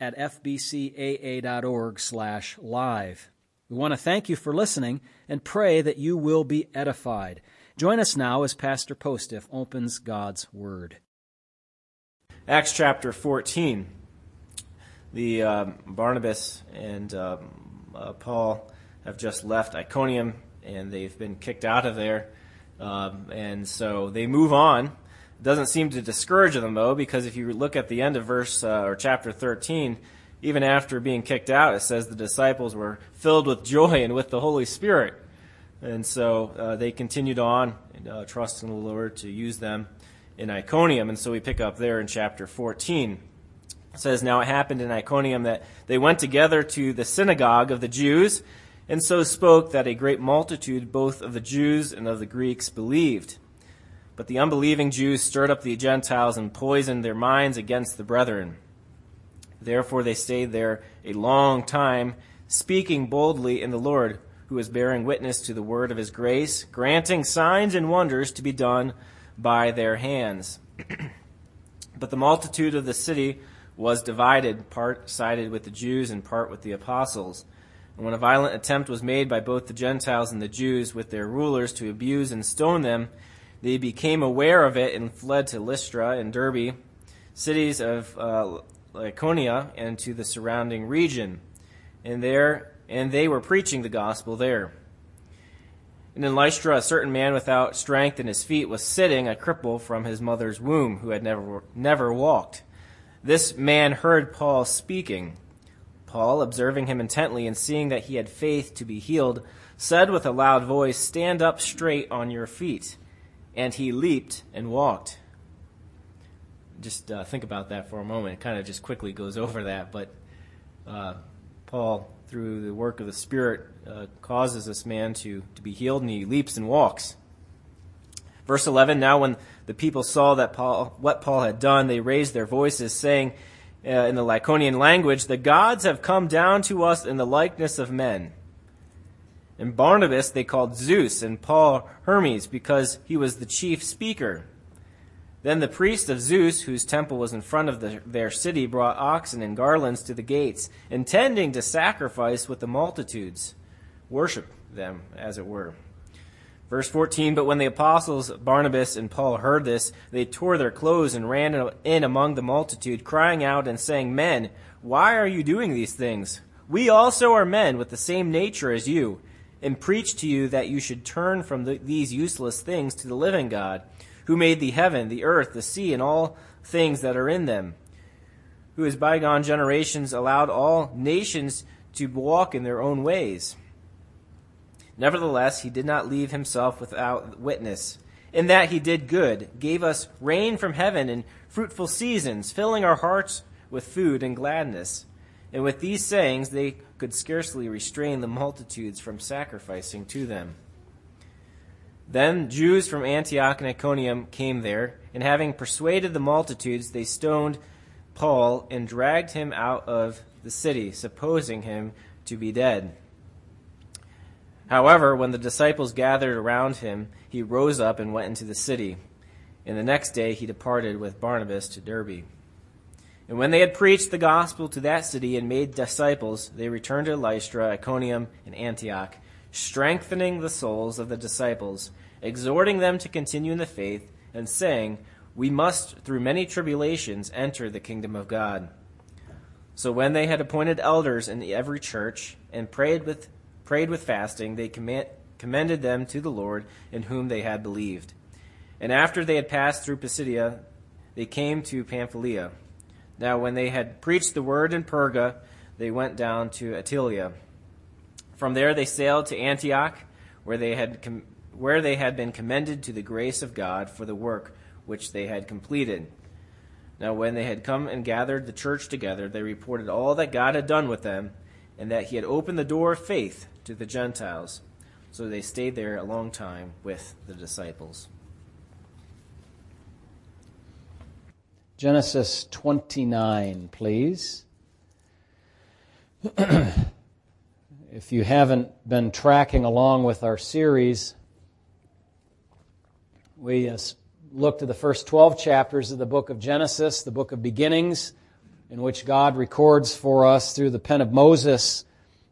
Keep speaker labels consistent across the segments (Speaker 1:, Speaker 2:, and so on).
Speaker 1: at fbcaa.org slash live. We want to thank you for listening and pray that you will be edified. Join us now as Pastor Postiff opens God's Word.
Speaker 2: Acts chapter 14. The uh, Barnabas and uh, uh, Paul have just left Iconium and they've been kicked out of there. Um, and so they move on doesn't seem to discourage them though, because if you look at the end of verse uh, or chapter 13, even after being kicked out, it says the disciples were filled with joy and with the Holy Spirit. And so uh, they continued on, uh, trusting the Lord to use them in Iconium. And so we pick up there in chapter 14. It says, Now it happened in Iconium that they went together to the synagogue of the Jews, and so spoke that a great multitude, both of the Jews and of the Greeks, believed. But the unbelieving Jews stirred up the Gentiles and poisoned their minds against the brethren. Therefore they stayed there a long time, speaking boldly in the Lord, who was bearing witness to the word of his grace, granting signs and wonders to be done by their hands. but the multitude of the city was divided, part sided with the Jews and part with the apostles. And when a violent attempt was made by both the Gentiles and the Jews with their rulers to abuse and stone them, they became aware of it and fled to Lystra and Derbe, cities of uh, Lycaonia, and to the surrounding region. And there, and they were preaching the gospel there. And in Lystra, a certain man without strength in his feet was sitting, a cripple from his mother's womb, who had never, never walked. This man heard Paul speaking. Paul, observing him intently and seeing that he had faith to be healed, said with a loud voice, Stand up straight on your feet and he leaped and walked. Just uh, think about that for a moment. It kind of just quickly goes over that, but uh, Paul, through the work of the Spirit, uh, causes this man to, to be healed, and he leaps and walks. Verse 11 Now, when the people saw that Paul, what Paul had done, they raised their voices, saying uh, in the Lycaonian language, The gods have come down to us in the likeness of men. And Barnabas they called Zeus, and Paul Hermes, because he was the chief speaker. Then the priest of Zeus, whose temple was in front of the, their city, brought oxen and garlands to the gates, intending to sacrifice with the multitudes, worship them, as it were. Verse 14 But when the apostles Barnabas and Paul heard this, they tore their clothes and ran in among the multitude, crying out and saying, Men, why are you doing these things? We also are men with the same nature as you and preach to you that you should turn from the, these useless things to the living God, who made the heaven, the earth, the sea, and all things that are in them, who has bygone generations allowed all nations to walk in their own ways. Nevertheless, he did not leave himself without witness. In that he did good, gave us rain from heaven and fruitful seasons, filling our hearts with food and gladness. And with these sayings, they could scarcely restrain the multitudes from sacrificing to them. Then Jews from Antioch and Iconium came there, and having persuaded the multitudes, they stoned Paul and dragged him out of the city, supposing him to be dead. However, when the disciples gathered around him, he rose up and went into the city. And the next day he departed with Barnabas to Derbe. And when they had preached the gospel to that city and made disciples, they returned to Lystra, Iconium, and Antioch, strengthening the souls of the disciples, exhorting them to continue in the faith, and saying, We must, through many tribulations, enter the kingdom of God. So when they had appointed elders in every church, and prayed with, prayed with fasting, they commended them to the Lord, in whom they had believed. And after they had passed through Pisidia, they came to Pamphylia. Now, when they had preached the word in Perga, they went down to Attalia. From there, they sailed to Antioch, where they had com- where they had been commended to the grace of God for the work which they had completed. Now, when they had come and gathered the church together, they reported all that God had done with them, and that he had opened the door of faith to the Gentiles. So they stayed there a long time with the disciples.
Speaker 1: Genesis 29, please. if you haven't been tracking along with our series, we uh, looked at the first 12 chapters of the book of Genesis, the book of beginnings, in which God records for us through the pen of Moses,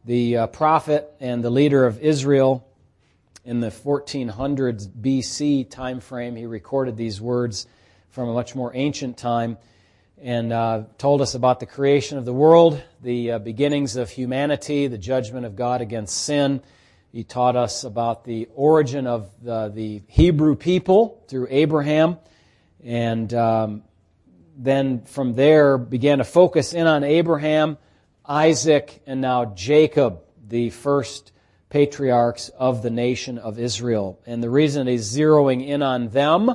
Speaker 1: the uh, prophet and the leader of Israel. In the 1400s BC time frame, he recorded these words from a much more ancient time and uh, told us about the creation of the world, the uh, beginnings of humanity, the judgment of God against sin. He taught us about the origin of the, the Hebrew people through Abraham, and um, then from there began to focus in on Abraham, Isaac, and now Jacob, the first patriarchs of the nation of Israel. And the reason he's zeroing in on them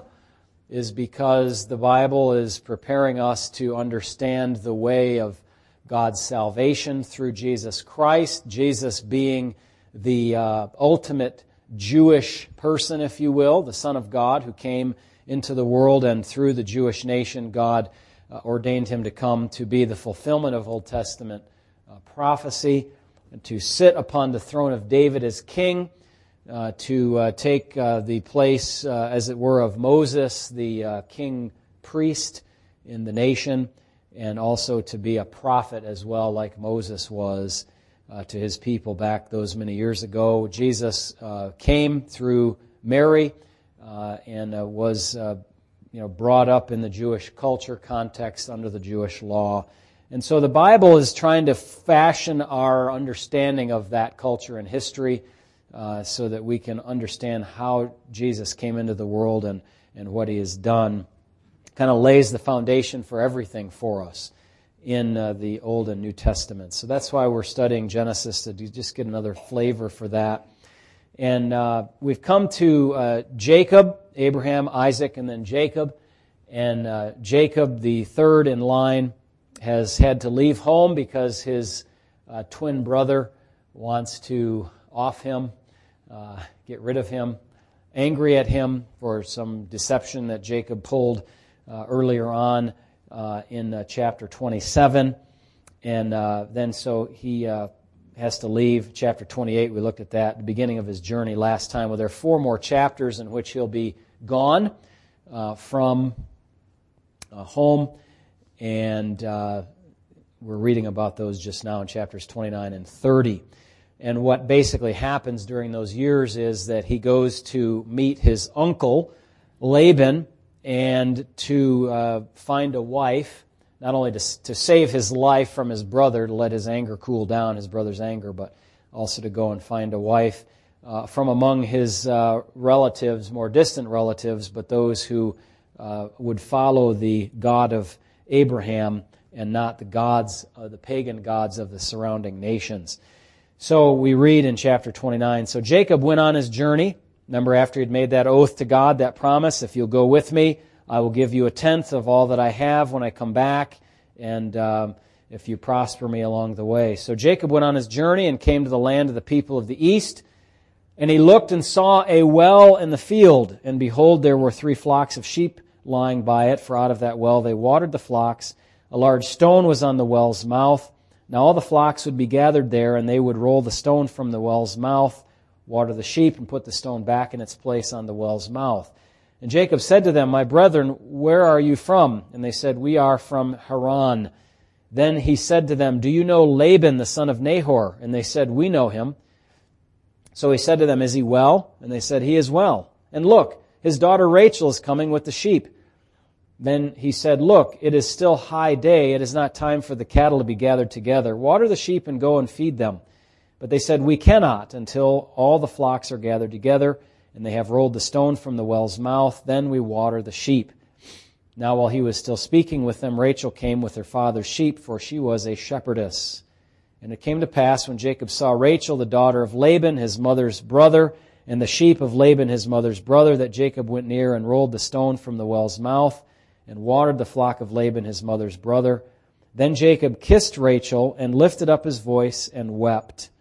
Speaker 1: is because the Bible is preparing us to understand the way of God's salvation through Jesus Christ, Jesus being the uh, ultimate Jewish person, if you will, the Son of God who came into the world and through the Jewish nation, God uh, ordained him to come to be the fulfillment of Old Testament uh, prophecy, and to sit upon the throne of David as king uh, to uh, take uh, the place, uh, as it were, of Moses, the uh, king priest in the nation, and also to be a prophet as well, like Moses was to his people back those many years ago. Jesus came through Mary and was you know, brought up in the Jewish culture context under the Jewish law. And so the Bible is trying to fashion our understanding of that culture and history uh, so that we can understand how Jesus came into the world and, and what he has done. Kind of lays the foundation for everything for us in uh, the Old and New Testament. So that's why we're studying Genesis to just get another flavor for that. And uh, we've come to uh, Jacob, Abraham, Isaac, and then Jacob. And uh, Jacob, the third in line, has had to leave home because his twin brother wants to off him uh, get rid of him, angry at him for some deception that Jacob pulled uh, earlier on uh, in uh, chapter 27. And uh, then so he has to leave. Chapter 28, we looked at that, the beginning of his journey last time. Well, there are four more chapters in which he'll be gone from home. And we're reading about those just now in chapters 29 and 30. And what basically happens during those years is that he goes to meet his uncle, Laban, and to uh, find a wife, not only to, to save his life from his brother, to let his anger cool down, his brother's anger, but also to go and find a wife uh, from among his uh, relatives, more distant relatives, but those who uh, would follow the God of Abraham and not the gods, uh, the pagan gods of the surrounding nations. So we read in chapter 29 So Jacob went on his journey. Remember, after he'd made that oath to God, that promise, if you'll go with me, I will give you a tenth of all that I have when I come back, and um, if you prosper me along the way. So Jacob went on his journey and came to the land of the people of the east. And he looked and saw a well in the field, and behold, there were three flocks of sheep lying by it, for out of that well they watered the flocks. A large stone was on the well's mouth. Now all the flocks would be gathered there, and they would roll the stone from the well's mouth, water the sheep, and put the stone back in its place on the well's mouth. And Jacob said to them, My brethren, where are you from? And they said, We are from Haran. Then he said to them, Do you know Laban, the son of Nahor? And they said, We know him. So he said to them, Is he well? And they said, He is well. And look, his daughter Rachel is coming with the sheep. Then he said, Look, it is still high day. It is not time for the cattle to be gathered together. Water the sheep and go and feed them. But they said, We cannot until all the flocks are gathered together and they have rolled the stone from the well's mouth. Then we water the sheep. Now, while he was still speaking with them, Rachel came with her father's sheep, for she was a shepherdess. And it came to pass when Jacob saw Rachel, the daughter of Laban, his mother's brother, and the sheep of Laban, his mother's brother, that Jacob went near and rolled the stone from the well's mouth and watered the flock of Laban his mother's brother. Then Jacob kissed Rachel and lifted up his voice and wept.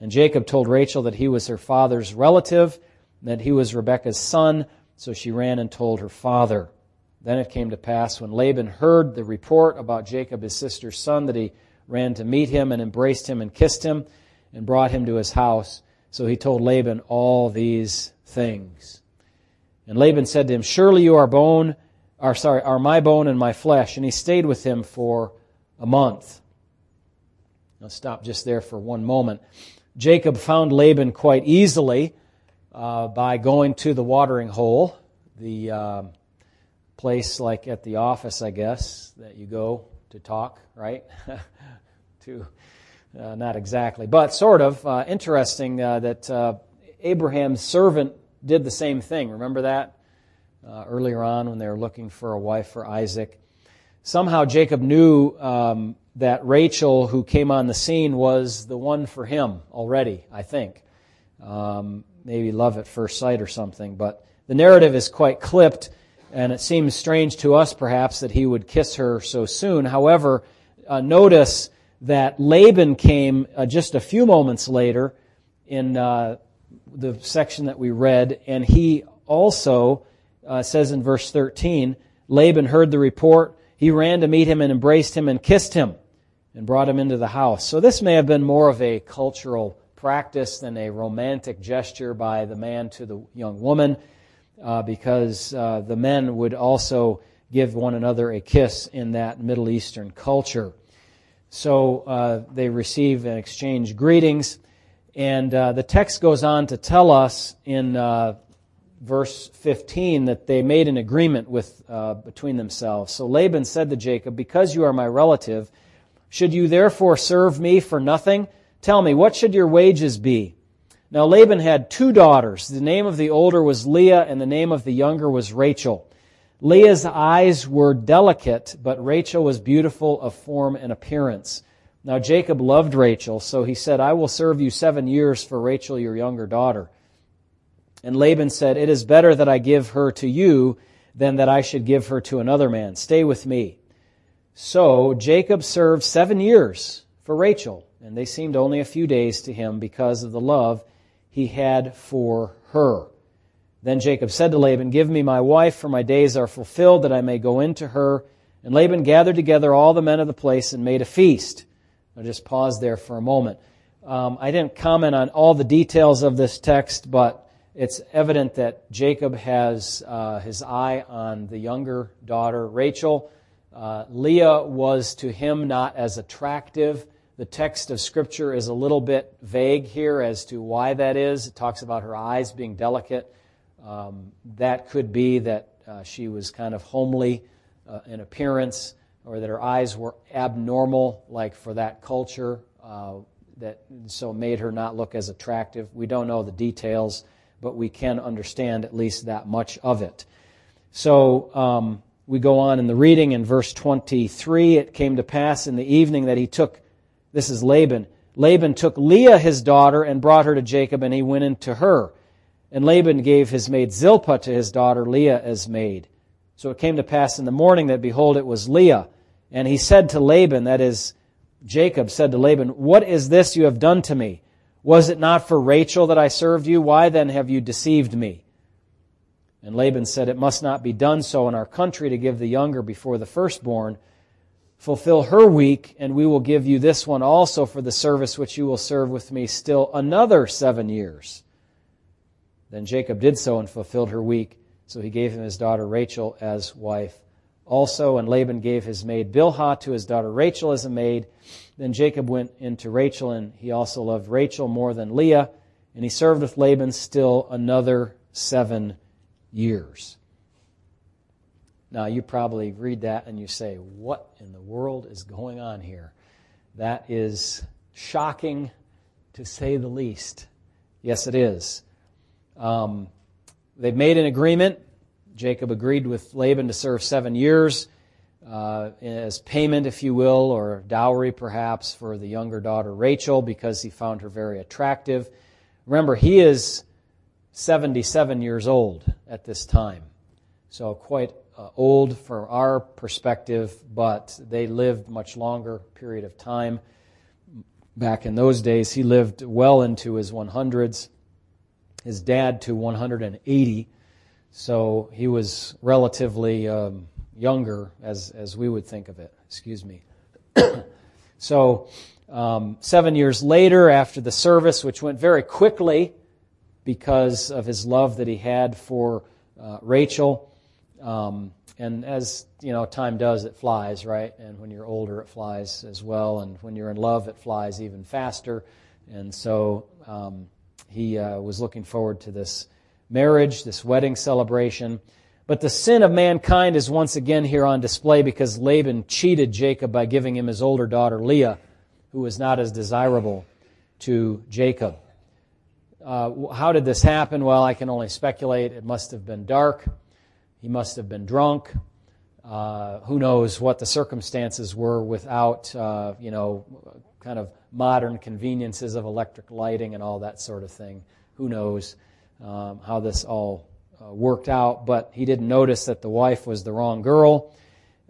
Speaker 1: And Jacob told Rachel that he was her father's relative, that he was Rebekah's son, so she ran and told her father. Then it came to pass when Laban heard the report about Jacob, his sister's son, that he ran to meet him and embraced him and kissed him and brought him to his house. So he told Laban all these things. And Laban said to him, Surely you are bone are sorry, are my bone and my flesh. And he stayed with him for a month. I'll stop just there for one moment. Jacob found Laban quite easily uh, by going to the watering hole, the uh, place like at the office, I guess, that you go to talk, right? to uh, not exactly, but sort of uh, interesting uh, that uh, Abraham's servant did the same thing. Remember that? Uh, earlier on when they were looking for a wife for Isaac. Somehow Jacob knew um, that Rachel, who came on the scene, was the one for him already, I think. Um, maybe love at first sight or something, but the narrative is quite clipped, and it seems strange to us perhaps that he would kiss her so soon. However, uh, notice that Laban came uh, just a few moments later in uh, the section that we read, and he also uh, says in verse 13, Laban heard the report. He ran to meet him and embraced him and kissed him and brought him into the house. So this may have been more of a cultural practice than a romantic gesture by the man to the young woman, uh, because uh, the men would also give one another a kiss in that Middle Eastern culture. So uh, they receive and exchange greetings. And uh, the text goes on to tell us in uh, verse 15 that they made an agreement with uh, between themselves. So Laban said to Jacob, "Because you are my relative, should you therefore serve me for nothing? Tell me, what should your wages be?" Now Laban had two daughters. The name of the older was Leah, and the name of the younger was Rachel. Leah's eyes were delicate, but Rachel was beautiful of form and appearance. Now Jacob loved Rachel, so he said, I will serve you seven years for Rachel, your younger daughter. And Laban said, It is better that I give her to you than that I should give her to another man. Stay with me. So Jacob served seven years for Rachel, and they seemed only a few days to him because of the love he had for her. Then Jacob said to Laban, Give me my wife, for my days are fulfilled, that I may go into her. And Laban gathered together all the men of the place and made a feast. I'll just pause there for a moment. Um, I didn't comment on all the details of this text, but it's evident that Jacob has uh, his eye on the younger daughter, Rachel. Uh, Leah was to him not as attractive. The text of Scripture is a little bit vague here as to why that is. It talks about her eyes being delicate. Um, that could be that uh, she was kind of homely uh, in appearance, or that her eyes were abnormal, like for that culture, uh, that so made her not look as attractive. We don't know the details but we can understand at least that much of it. So um, we go on in the reading in verse 23. It came to pass in the evening that he took, this is Laban, Laban took Leah his daughter and brought her to Jacob, and he went into her. And Laban gave his maid Zilpah to his daughter Leah as maid. So it came to pass in the morning that, behold, it was Leah. And he said to Laban, that is, Jacob said to Laban, What is this you have done to me? Was it not for Rachel that I served you? Why then have you deceived me? And Laban said, It must not be done so in our country to give the younger before the firstborn. Fulfill her week, and we will give you this one also for the service which you will serve with me still another seven years. Then Jacob did so and fulfilled her week. So he gave him his daughter Rachel as wife also. And Laban gave his maid Bilhah to his daughter Rachel as a maid. Then Jacob went into Rachel, and he also loved Rachel more than Leah, and he served with Laban still another seven years. Now, you probably read that and you say, What in the world is going on here? That is shocking to say the least. Yes, it is. Um, they've made an agreement. Jacob agreed with Laban to serve seven years uh, as payment, if you will, or dowry perhaps for the younger daughter Rachel because he found her very attractive. Remember, he is 77 years old at this time, so quite uh, old from our perspective, but they lived much longer period of time. Back in those days, he lived well into his 100s. His dad to 180, so he was relatively um, younger, as as we would think of it. Excuse me. so, um, seven years later, after the service, which went very quickly because of his love that he had for uh, Rachel. Um, and as you know, time does, it flies, right? And when you're older, it flies as well. And when you're in love, it flies even faster. And so um, he uh, was looking forward to this marriage, this wedding celebration. But the sin of mankind is once again here on display because Laban cheated Jacob by giving him his older daughter Leah, who was not as desirable to Jacob. Uh, how did this happen? Well, I can only speculate. It must have been dark. He must have been drunk. Uh, who knows what the circumstances were without, uh, you know, kind of modern conveniences of electric lighting and all that sort of thing. Who knows um, how this all uh, worked out, but he didn't notice that the wife was the wrong girl.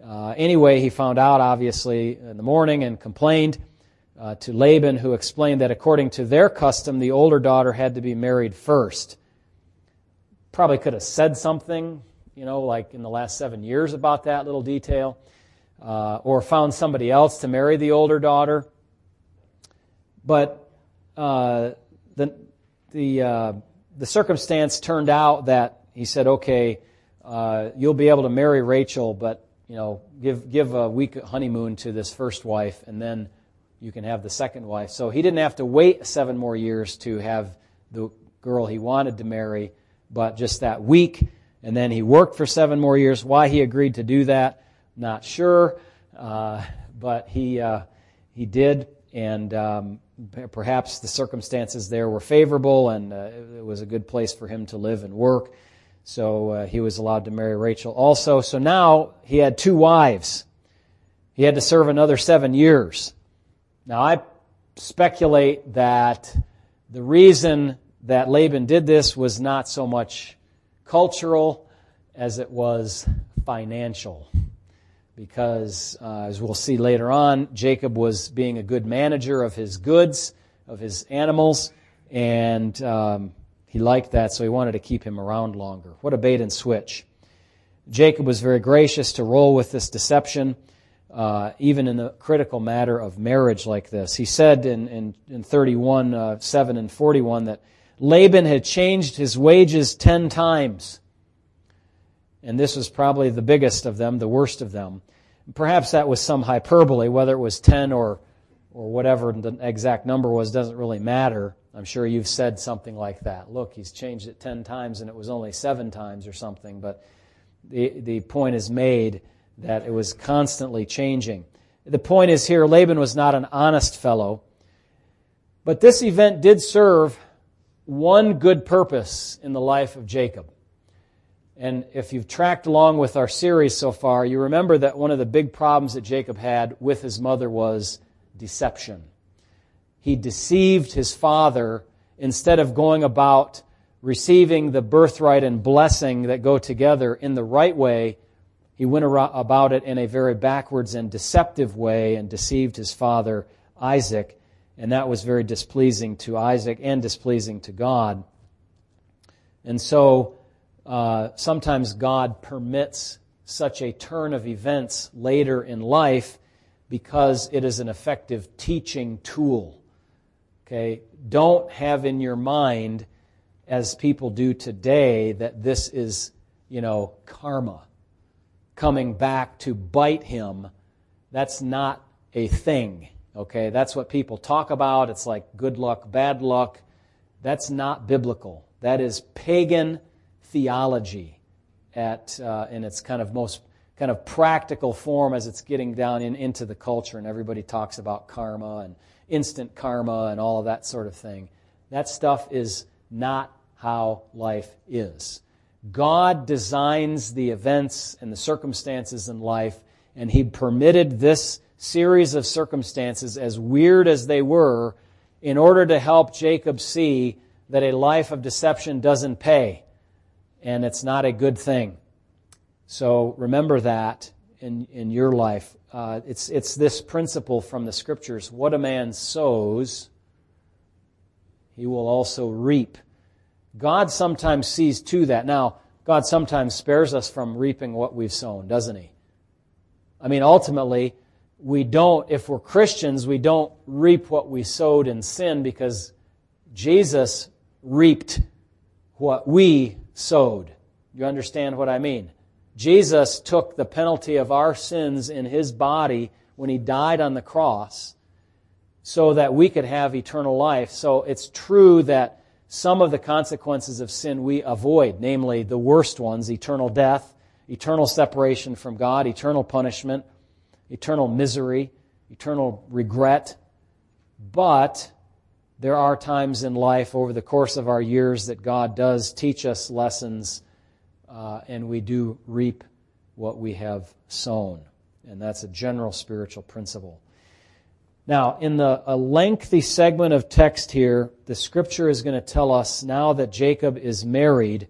Speaker 1: Uh, anyway, he found out, obviously, in the morning and complained uh, to Laban, who explained that according to their custom, the older daughter had to be married first. Probably could have said something, you know, like in the last seven years about that little detail, uh, or found somebody else to marry the older daughter. But uh, the the uh, the circumstance turned out that he said, "Okay, uh, you'll be able to marry Rachel, but you know, give give a week honeymoon to this first wife, and then." you can have the second wife. So he didn't have to wait seven more years to have the girl he wanted to marry, but just that week. And then he worked for seven more years. Why he agreed to do that, not sure. Uh, but he, uh, he did, and um, perhaps the circumstances there were favorable, and uh, it was a good place for him to live and work. So uh, he was allowed to marry Rachel also. So now he had two wives. He had to serve another seven years. Now, I speculate that the reason that Laban did this was not so much cultural as it was financial. Because, uh, as we'll see later on, Jacob was being a good manager of his goods, of his animals, and um, he liked that, so he wanted to keep him around longer. What a bait and switch. Jacob was very gracious to roll with this deception uh, even in the critical matter of marriage like this. He said in, in, in 31, uh, 7 and 41 that Laban had changed his wages ten times. And this was probably the biggest of them, the worst of them. Perhaps that was some hyperbole, whether it was 10 or, or whatever the exact number was doesn't really matter. I'm sure you've said something like that. Look, he's changed it 10 times and it was only seven times or something. But the, the point is made that it was constantly changing. The point is here Laban was not an honest fellow, but this event did serve one good purpose in the life of Jacob. And if you've tracked along with our series so far, you remember that one of the big problems that Jacob had with his mother was deception. He deceived his father instead of going about receiving the birthright and blessing that go together in the right way he went about it in a very backwards and deceptive way and deceived his father Isaac, and that was very displeasing to Isaac and displeasing to God. And so uh, sometimes God permits such a turn of events later in life because it is an effective teaching tool. Okay? Don't have in your mind, as people do today, that this is, you know, karma coming back to bite him, that's not a thing. Okay, that's what people talk about. It's like good luck, bad luck. That's not biblical. That is pagan theology at uh, in its kind of most kind of practical form as it's getting down in, into the culture, and everybody talks about karma and instant karma and all of that sort of thing. That stuff is not how life is. God designs the events and the circumstances in life, and He permitted this series of circumstances, as weird as they were, in order to help Jacob see that a life of deception doesn't pay, and it's not a good thing. So remember that in, in your life. Uh, it's, it's this principle from the scriptures what a man sows, he will also reap. God sometimes sees to that. Now, God sometimes spares us from reaping what we've sown, doesn't He? I mean, ultimately, we don't, if we're Christians, we don't reap what we sowed in sin because Jesus reaped what we sowed. You understand what I mean? Jesus took the penalty of our sins in his body when he died on the cross so that we could have eternal life. So it's true that some of the consequences of sin we avoid, namely the worst ones eternal death, eternal separation from God, eternal punishment, eternal misery, eternal regret. But there are times in life over the course of our years that God does teach us lessons uh, and we do reap what we have sown. And that's a general spiritual principle. Now, in the a lengthy segment of text here, the scripture is going to tell us now that Jacob is married,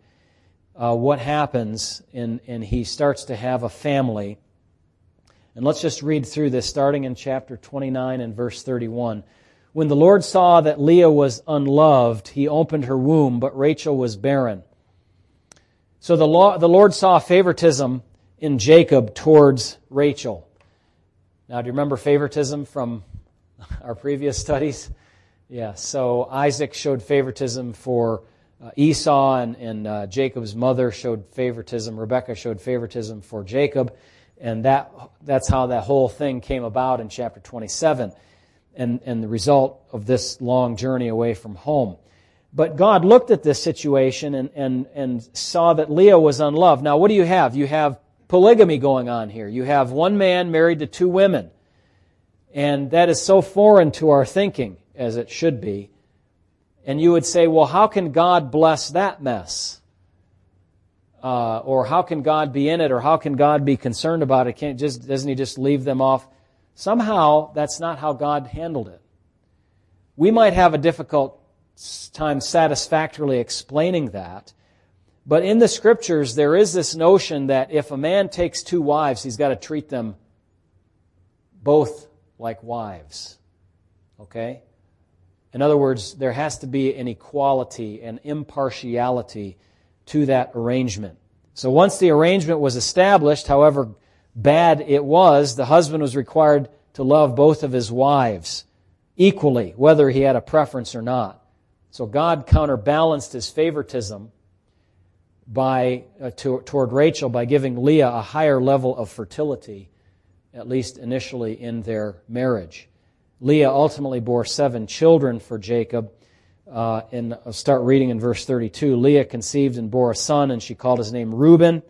Speaker 1: uh, what happens, and, and he starts to have a family. And let's just read through this, starting in chapter 29 and verse 31. When the Lord saw that Leah was unloved, he opened her womb, but Rachel was barren. So the, Lord saw favoritism in Jacob towards Rachel. Now, do you remember favoritism from our previous studies? Yeah, so Isaac showed favoritism for uh, Esau, and, and uh, Jacob's mother showed favoritism. Rebekah showed favoritism for Jacob, and that, that's how that whole thing came about in chapter 27, and, and the result of this long journey away from home. But God looked at this situation and, and, and saw that Leah was unloved. Now, what do you have? You have polygamy going on here. You have one man married to two women. And that is so foreign to our thinking, as it should be. And you would say, well, how can God bless that mess? Uh, or how can God be in it? Or how can God be concerned about it? Can't just, doesn't He just leave them off? Somehow, that's not how God handled it. We might have a difficult time satisfactorily explaining that. But in the scriptures, there is this notion that if a man takes two wives, he's got to treat them both like wives. Okay? In other words, there has to be an equality and impartiality to that arrangement. So once the arrangement was established, however bad it was, the husband was required to love both of his wives equally, whether he had a preference or not. So God counterbalanced his favoritism by, uh, to, toward Rachel by giving Leah a higher level of fertility, at least initially in their marriage. Leah ultimately bore seven children for Jacob. Uh, and I'll start reading in verse 32. Leah conceived and bore a son, and she called his name Reuben.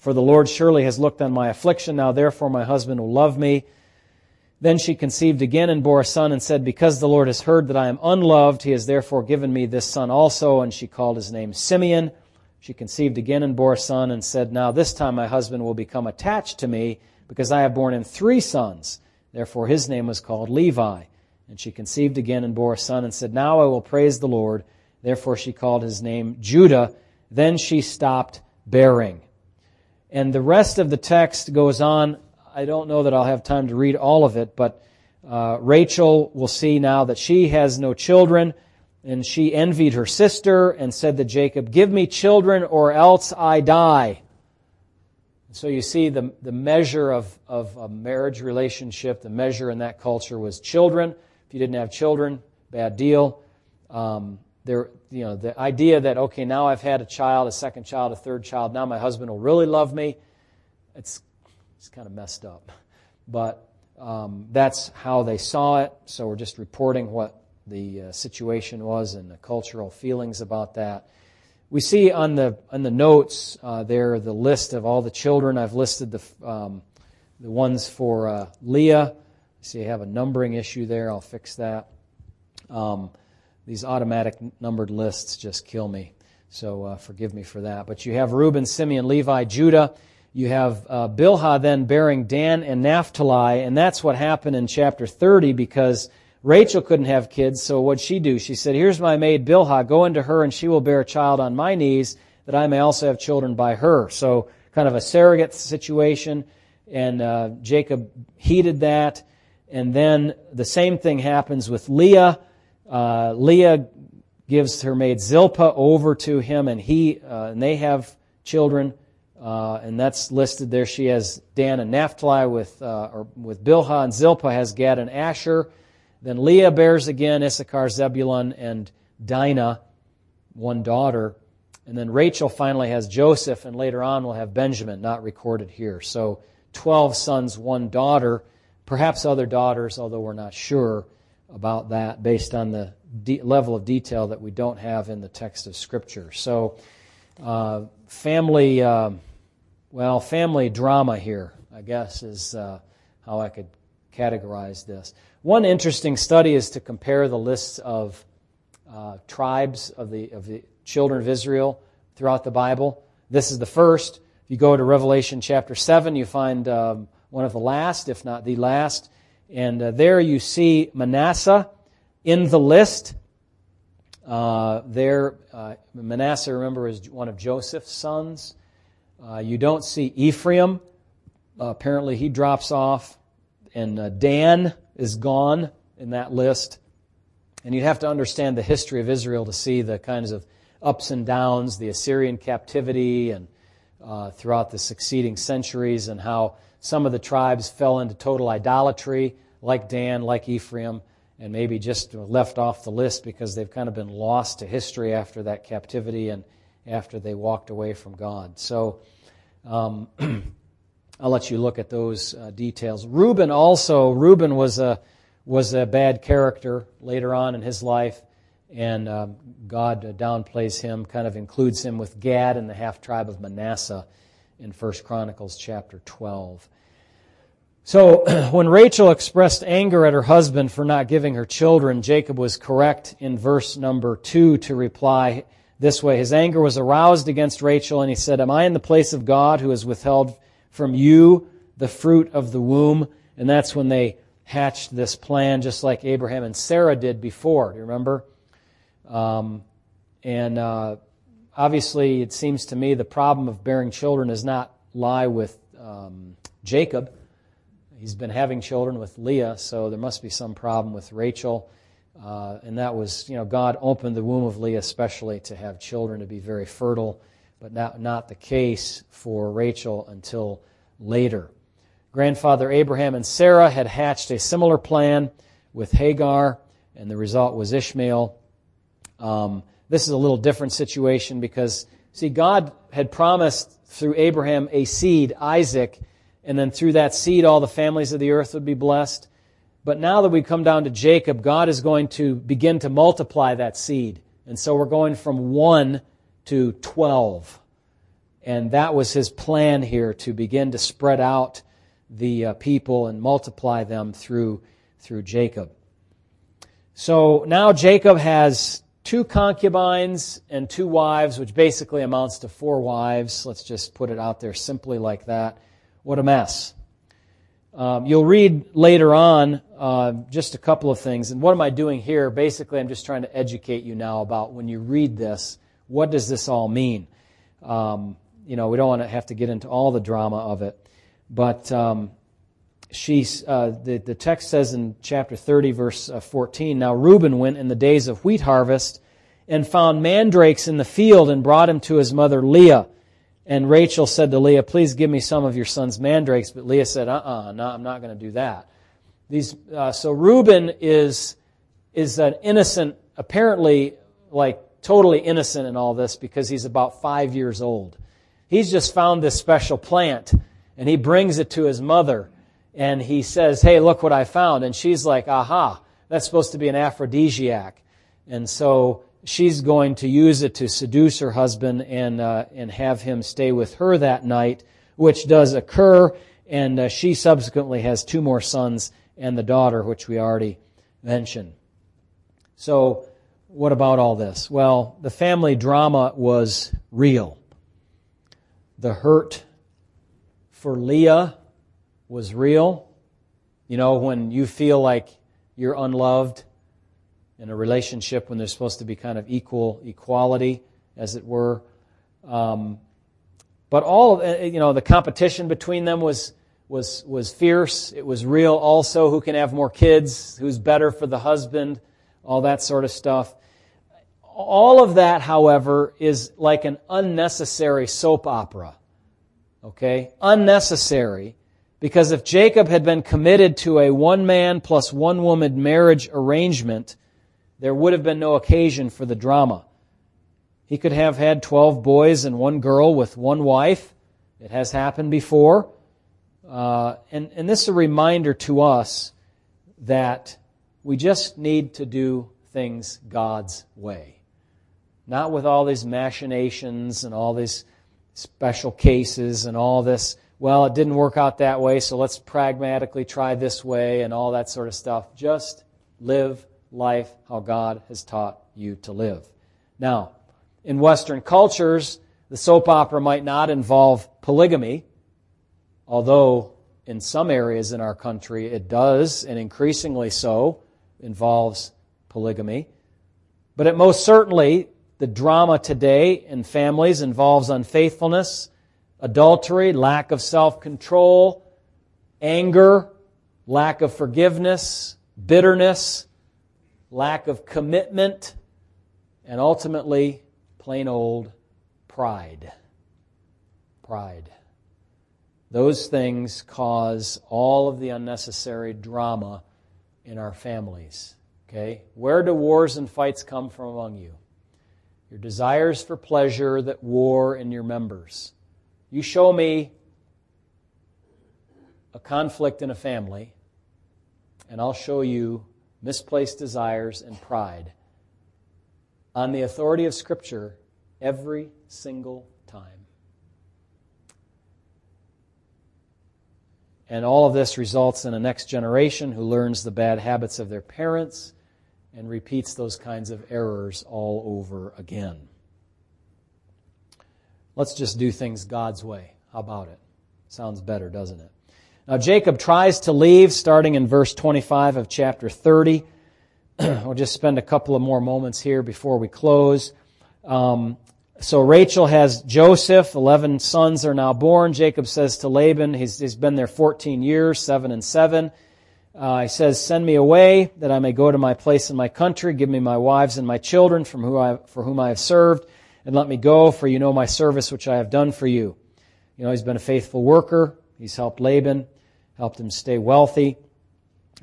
Speaker 1: For the Lord surely has looked on my affliction. Now therefore my husband will love me then she conceived again and bore a son and said, Because the Lord has heard that I am unloved, he has therefore given me this son also. And she called his name Simeon. She conceived again and bore a son and said, Now this time my husband will become attached to me because I have borne him three sons. Therefore his name was called Levi. And she conceived again and bore a son and said, Now I will praise the Lord. Therefore she called his name Judah. Then she stopped bearing. And the rest of the text goes on I don't know that I'll have time to read all of it, but uh, Rachel will see now that she has no children, and she envied her sister and said to Jacob, Give me children or else I die. So you see the, the measure of, of a marriage relationship, the measure in that culture was children. If you didn't have children, bad deal. Um, there, you know, the idea that, okay, now I've had a child, a second child, a third child, now my husband will really love me, it's it's kind of messed up. But um, that's how they saw it. So we're just reporting what the uh, situation was and the cultural feelings about that. We see on the on the notes uh, there the list of all the children. I've listed the um, the ones for uh, Leah. See, I have a numbering issue there. I'll fix that. Um, these automatic numbered lists just kill me. So uh, forgive me for that. But you have Reuben, Simeon, Levi, Judah. You have uh, Bilhah then bearing Dan and Naphtali, and that's what happened in chapter 30 because Rachel couldn't have kids, so what'd she do? She said, Here's my maid Bilhah, go into her and she will bear a child on my knees, that I may also have children by her. So kind of a surrogate situation, and uh, Jacob heeded that. And then the same thing happens with Leah. Uh, Leah gives her maid Zilpah over to him, and he uh, and they have children, uh, and that's listed there. She has Dan and Naphtali with uh, or with Bilhah, and Zilpah has Gad and Asher. Then Leah bears again Issachar, Zebulun, and Dinah, one daughter. And then Rachel finally has Joseph, and later on we'll have Benjamin, not recorded here. So 12 sons, one daughter, perhaps other daughters, although we're not sure about that based on the de- level of detail that we don't have in the text of Scripture. So, uh, family, uh, well, family drama here, I guess, is uh, how I could categorize this. One interesting study is to compare the lists of uh, tribes of the, of the children of Israel throughout the Bible. This is the first. If you go to Revelation chapter 7, you find um, one of the last, if not the last. And uh, there you see Manasseh in the list. Uh, there, uh, Manasseh, remember, is one of Joseph's sons. Uh, you don't see Ephraim. apparently, he drops off. And uh, Dan is gone in that list. And you'd have to understand the history of Israel to see the kinds of ups and downs, the Assyrian captivity, and uh, throughout the succeeding centuries, and how some of the tribes fell into total idolatry, like Dan, like Ephraim, and maybe just left off the list because they've kind of been lost to history after that captivity and after they walked away from God. So um, I'll let you look at those uh, details. Reuben also, Reuben was a was a bad character later on in his life, and um, God downplays him, kind of includes him with Gad and the half tribe of Manasseh in 1 Chronicles chapter 12. So, when Rachel expressed anger at her husband for not giving her children, Jacob was correct in verse number 2 to reply this way. His anger was aroused against Rachel, and he said, Am I in the place of God who has withheld from you the fruit of the womb? And that's when they hatched this plan just like Abraham and Sarah did before. Do you remember? Um, and uh, obviously, it seems to me the problem of bearing children does not lie with um, Jacob. He's been having children with Leah, so there must be some problem with Rachel. Uh, and that was, you know, God opened the womb of Leah especially to have children to be very fertile, but not, not the case for Rachel until later. Grandfather Abraham and Sarah had hatched a similar plan with Hagar, and the result was Ishmael. Um, this is a little different situation because, see, God had promised through Abraham a seed, Isaac, and then through that seed all the families of the earth would be blessed. But now that we come down to Jacob, God is going to begin to multiply that seed. And so we're going from one to twelve. And that was his plan here to begin to spread out the uh, people and multiply them through, through Jacob. So now Jacob has two concubines and two wives, which basically amounts to four wives. Let's just put it out there simply like that. What a mess. Um, you'll read later on uh, just a couple of things. And what am I doing here? Basically, I'm just trying to educate you now about when you read this, what does this all mean? Um, you know, we don't want to have to get into all the drama of it. But um, she's, uh, the, the text says in chapter 30, verse uh, 14 Now Reuben went in the days of wheat harvest and found mandrakes in the field and brought him to his mother Leah. And Rachel said to Leah, Please give me some of your son's mandrakes. But Leah said, Uh uh-uh, uh no, I'm not going to do that. These, uh, so Reuben is, is an innocent, apparently, like totally innocent in all this because he's about five years old. He's just found this special plant and he brings it to his mother and he says, Hey, look what I found. And she's like, Aha, that's supposed to be an aphrodisiac. And so she's going to use it to seduce her husband and, uh, and have him stay with her that night, which does occur. And uh, she subsequently has two more sons and the daughter, which we already mentioned. So, what about all this? Well, the family drama was real. The hurt for Leah was real. You know, when you feel like you're unloved in a relationship when there's supposed to be kind of equal equality, as it were. Um, But all, uh, you know, the competition between them was, was, was fierce. It was real also. Who can have more kids? Who's better for the husband? All that sort of stuff. All of that, however, is like an unnecessary soap opera. Okay? Unnecessary. Because if Jacob had been committed to a one man plus one woman marriage arrangement, there would have been no occasion for the drama. He could have had 12 boys and one girl with one wife. It has happened before. Uh, and, and this is a reminder to us that we just need to do things God's way. Not with all these machinations and all these special cases and all this, well, it didn't work out that way, so let's pragmatically try this way and all that sort of stuff. Just live life how God has taught you to live. Now, in Western cultures, the soap opera might not involve polygamy, although in some areas in our country it does, and increasingly so, involves polygamy. But it most certainly, the drama today in families involves unfaithfulness, adultery, lack of self control, anger, lack of forgiveness, bitterness, lack of commitment, and ultimately plain old pride. Pride. Those things cause all of the unnecessary drama in our families. Okay? Where do wars and fights come from among you? Your desires for pleasure that war in your members. You show me a conflict in a family, and I'll show you misplaced desires and pride on the authority of Scripture every single time. And all of this results in a next generation who learns the bad habits of their parents and repeats those kinds of errors all over again. Let's just do things God's way. How about it? Sounds better, doesn't it? Now, Jacob tries to leave starting in verse 25 of chapter 30. we'll just spend a couple of more moments here before we close. Um, so Rachel has Joseph. Eleven sons are now born. Jacob says to Laban, he's, he's been there 14 years, seven and seven. Uh, he says, Send me away that I may go to my place in my country. Give me my wives and my children from who I, for whom I have served, and let me go, for you know my service which I have done for you. You know, he's been a faithful worker. He's helped Laban, helped him stay wealthy.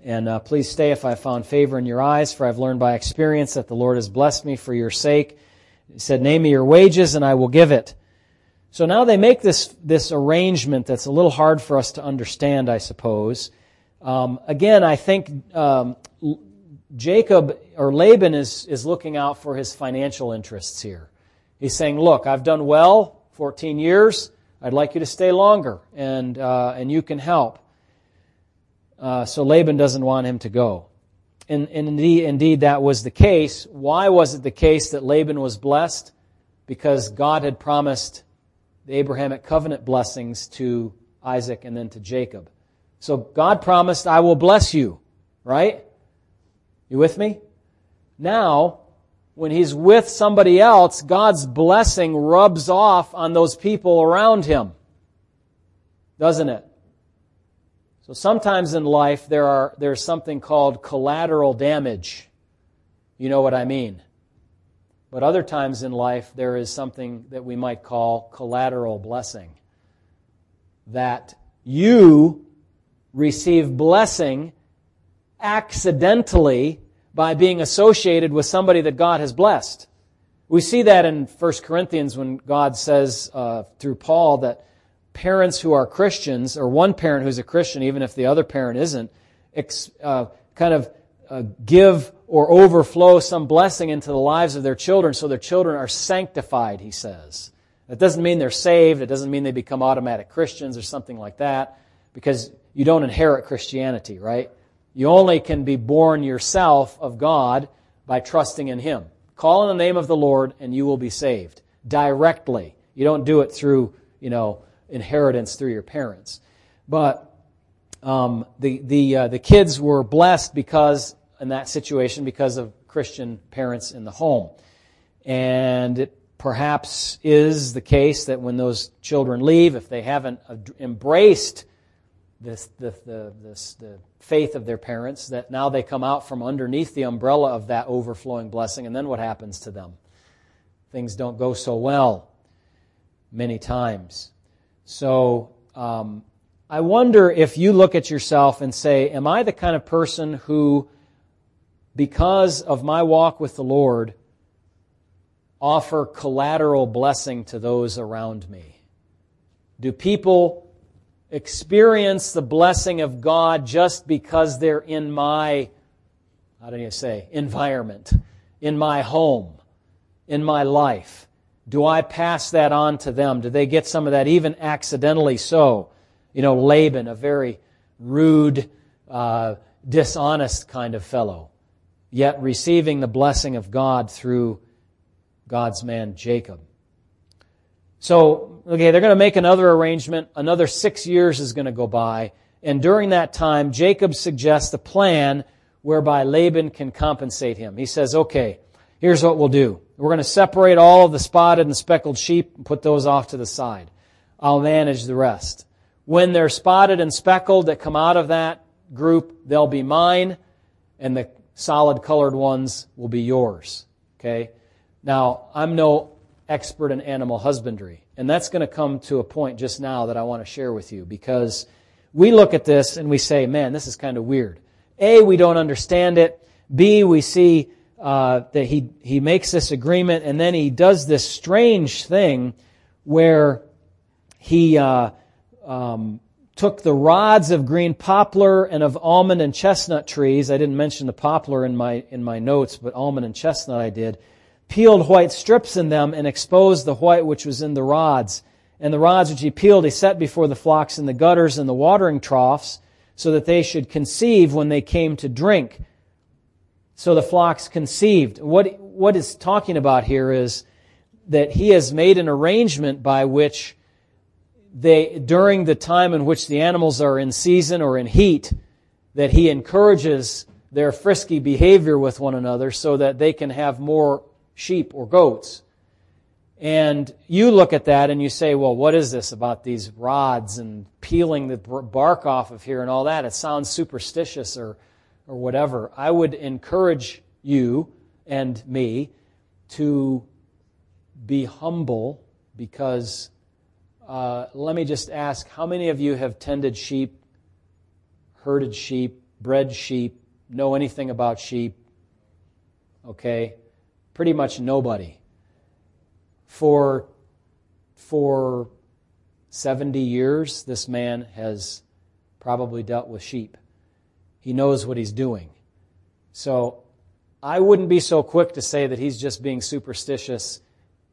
Speaker 1: And uh, please stay if I have found favor in your eyes, for I've learned by experience that the Lord has blessed me for your sake. He said, Name me your wages, and I will give it. So now they make this, this arrangement that's a little hard for us to understand, I suppose. Um, again, I think um, Jacob or Laban is, is looking out for his financial interests here. He's saying, Look, I've done well, 14 years. I'd like you to stay longer, and, uh, and you can help. Uh, so Laban doesn't want him to go. And, and indeed, indeed, that was the case. Why was it the case that Laban was blessed? Because God had promised the Abrahamic covenant blessings to Isaac and then to Jacob. So God promised, I will bless you, right? You with me? Now, when he's with somebody else, God's blessing rubs off on those people around him. Doesn't it? So sometimes in life there are there's something called collateral damage. You know what I mean? But other times in life there is something that we might call collateral blessing. That you receive blessing accidentally by being associated with somebody that God has blessed. We see that in 1 Corinthians when God says uh, through Paul that parents who are Christians, or one parent who's a Christian, even if the other parent isn't, ex, uh, kind of uh, give or overflow some blessing into the lives of their children so their children are sanctified, he says. That doesn't mean they're saved. It doesn't mean they become automatic Christians or something like that, because you don't inherit Christianity, right? You only can be born yourself of God by trusting in Him. Call in the name of the Lord and you will be saved directly. You don't do it through, you know, inheritance through your parents. But um, the the uh, the kids were blessed because in that situation because of Christian parents in the home, and it perhaps is the case that when those children leave, if they haven't embraced this, the, the, the faith of their parents, that now they come out from underneath the umbrella of that overflowing blessing, and then what happens to them? Things don't go so well many times. So, um, I wonder if you look at yourself and say, Am I the kind of person who, because of my walk with the Lord, offer collateral blessing to those around me? Do people experience the blessing of God just because they're in my, how do you say, environment, in my home, in my life? Do I pass that on to them? Do they get some of that, even accidentally so? You know, Laban, a very rude, uh, dishonest kind of fellow, yet receiving the blessing of God through God's man Jacob. So, okay, they're going to make another arrangement. Another six years is going to go by. And during that time, Jacob suggests a plan whereby Laban can compensate him. He says, okay, here's what we'll do. We're going to separate all of the spotted and speckled sheep and put those off to the side. I'll manage the rest. When they're spotted and speckled that come out of that group, they'll be mine, and the solid colored ones will be yours. Okay? Now, I'm no expert in animal husbandry, and that's going to come to a point just now that I want to share with you because we look at this and we say, man, this is kind of weird. A, we don't understand it. B, we see uh, that he, he makes this agreement and then he does this strange thing where he uh, um, took the rods of green poplar and of almond and chestnut trees. I didn't mention the poplar in my, in my notes, but almond and chestnut I did peeled white strips in them and exposed the white which was in the rods. And the rods which he peeled he set before the flocks in the gutters and the watering troughs, so that they should conceive when they came to drink. So the flocks conceived. What, what is talking about here is that he has made an arrangement by which they, during the time in which the animals are in season or in heat, that he encourages their frisky behavior with one another so that they can have more sheep or goats. And you look at that and you say, well, what is this about these rods and peeling the bark off of here and all that? It sounds superstitious or, or whatever. I would encourage you and me to be humble because uh, let me just ask how many of you have tended sheep, herded sheep, bred sheep, know anything about sheep? Okay pretty much nobody. For, for 70 years, this man has probably dealt with sheep. He knows what he's doing. So I wouldn't be so quick to say that he's just being superstitious.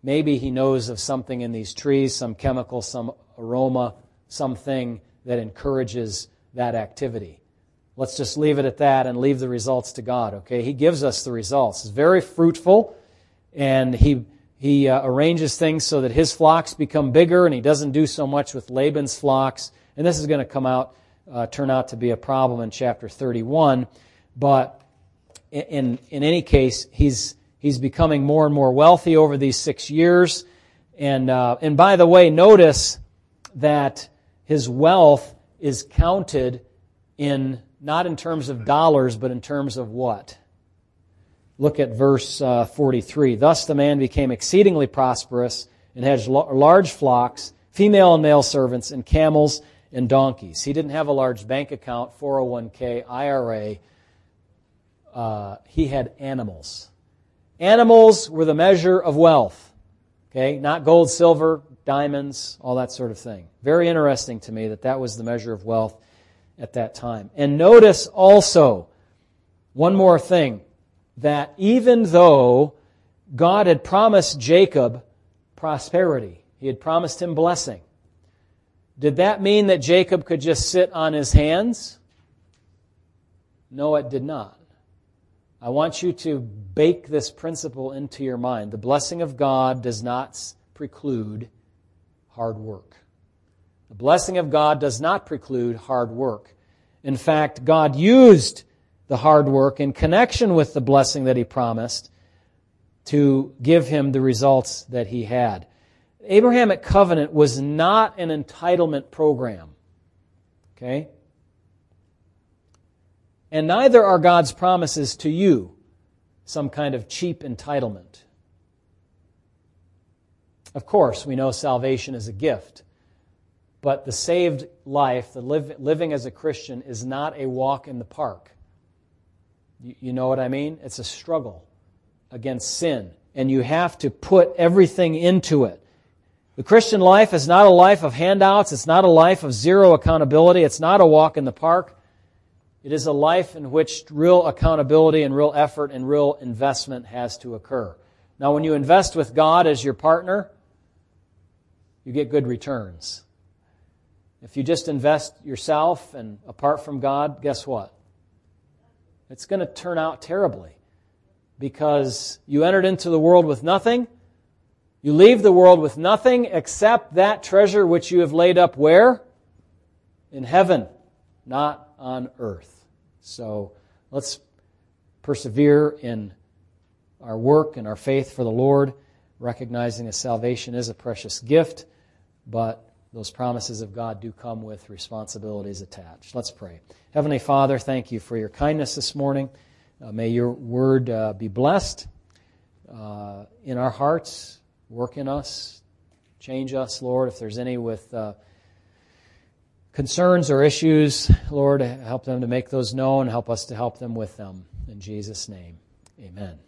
Speaker 1: Maybe he knows of something in these trees, some chemical, some aroma, something that encourages that activity. Let's just leave it at that and leave the results to God, okay? He gives us the results. It's very fruitful, and he, he uh, arranges things so that his flocks become bigger, and he doesn't do so much with Laban's flocks. And this is going to come out, uh, turn out to be a problem in chapter 31. But in, in any case, he's, he's becoming more and more wealthy over these six years. And, uh, and by the way, notice that his wealth is counted in not in terms of dollars, but in terms of what? Look at verse uh, 43. Thus the man became exceedingly prosperous and had large flocks, female and male servants, and camels and donkeys. He didn't have a large bank account, 401k, IRA. Uh, he had animals. Animals were the measure of wealth. Okay, not gold, silver, diamonds, all that sort of thing. Very interesting to me that that was the measure of wealth at that time. And notice also, one more thing, that even though God had promised Jacob prosperity, he had promised him blessing, did that mean that Jacob could just sit on his hands? No, it did not. I want you to bake this principle into your mind. The blessing of God does not preclude hard work. The blessing of God does not preclude hard work. In fact, God used the hard work in connection with the blessing that he promised to give him the results that he had. Abrahamic covenant was not an entitlement program. Okay? And neither are God's promises to you some kind of cheap entitlement. Of course, we know salvation is a gift, but the saved life, the live, living as a Christian, is not a walk in the park. You, you know what I mean? It's a struggle against sin, and you have to put everything into it. The Christian life is not a life of handouts. It's not a life of zero accountability. It's not a walk in the park. It is a life in which real accountability and real effort and real investment has to occur. Now, when you invest with God as your partner, you get good returns. If you just invest yourself and apart from God, guess what? It's going to turn out terribly because you entered into the world with nothing you leave the world with nothing except that treasure which you have laid up where? In heaven, not on earth. So let's persevere in our work and our faith for the Lord, recognizing that salvation is a precious gift, but those promises of God do come with responsibilities attached. Let's pray. Heavenly Father, thank you for your kindness this morning. Uh, may your word uh, be blessed uh, in our hearts work in us, change us, Lord. If there's any with uh, concerns or issues, Lord, help them to make those known. Help us to help them with them. In Jesus' name, amen.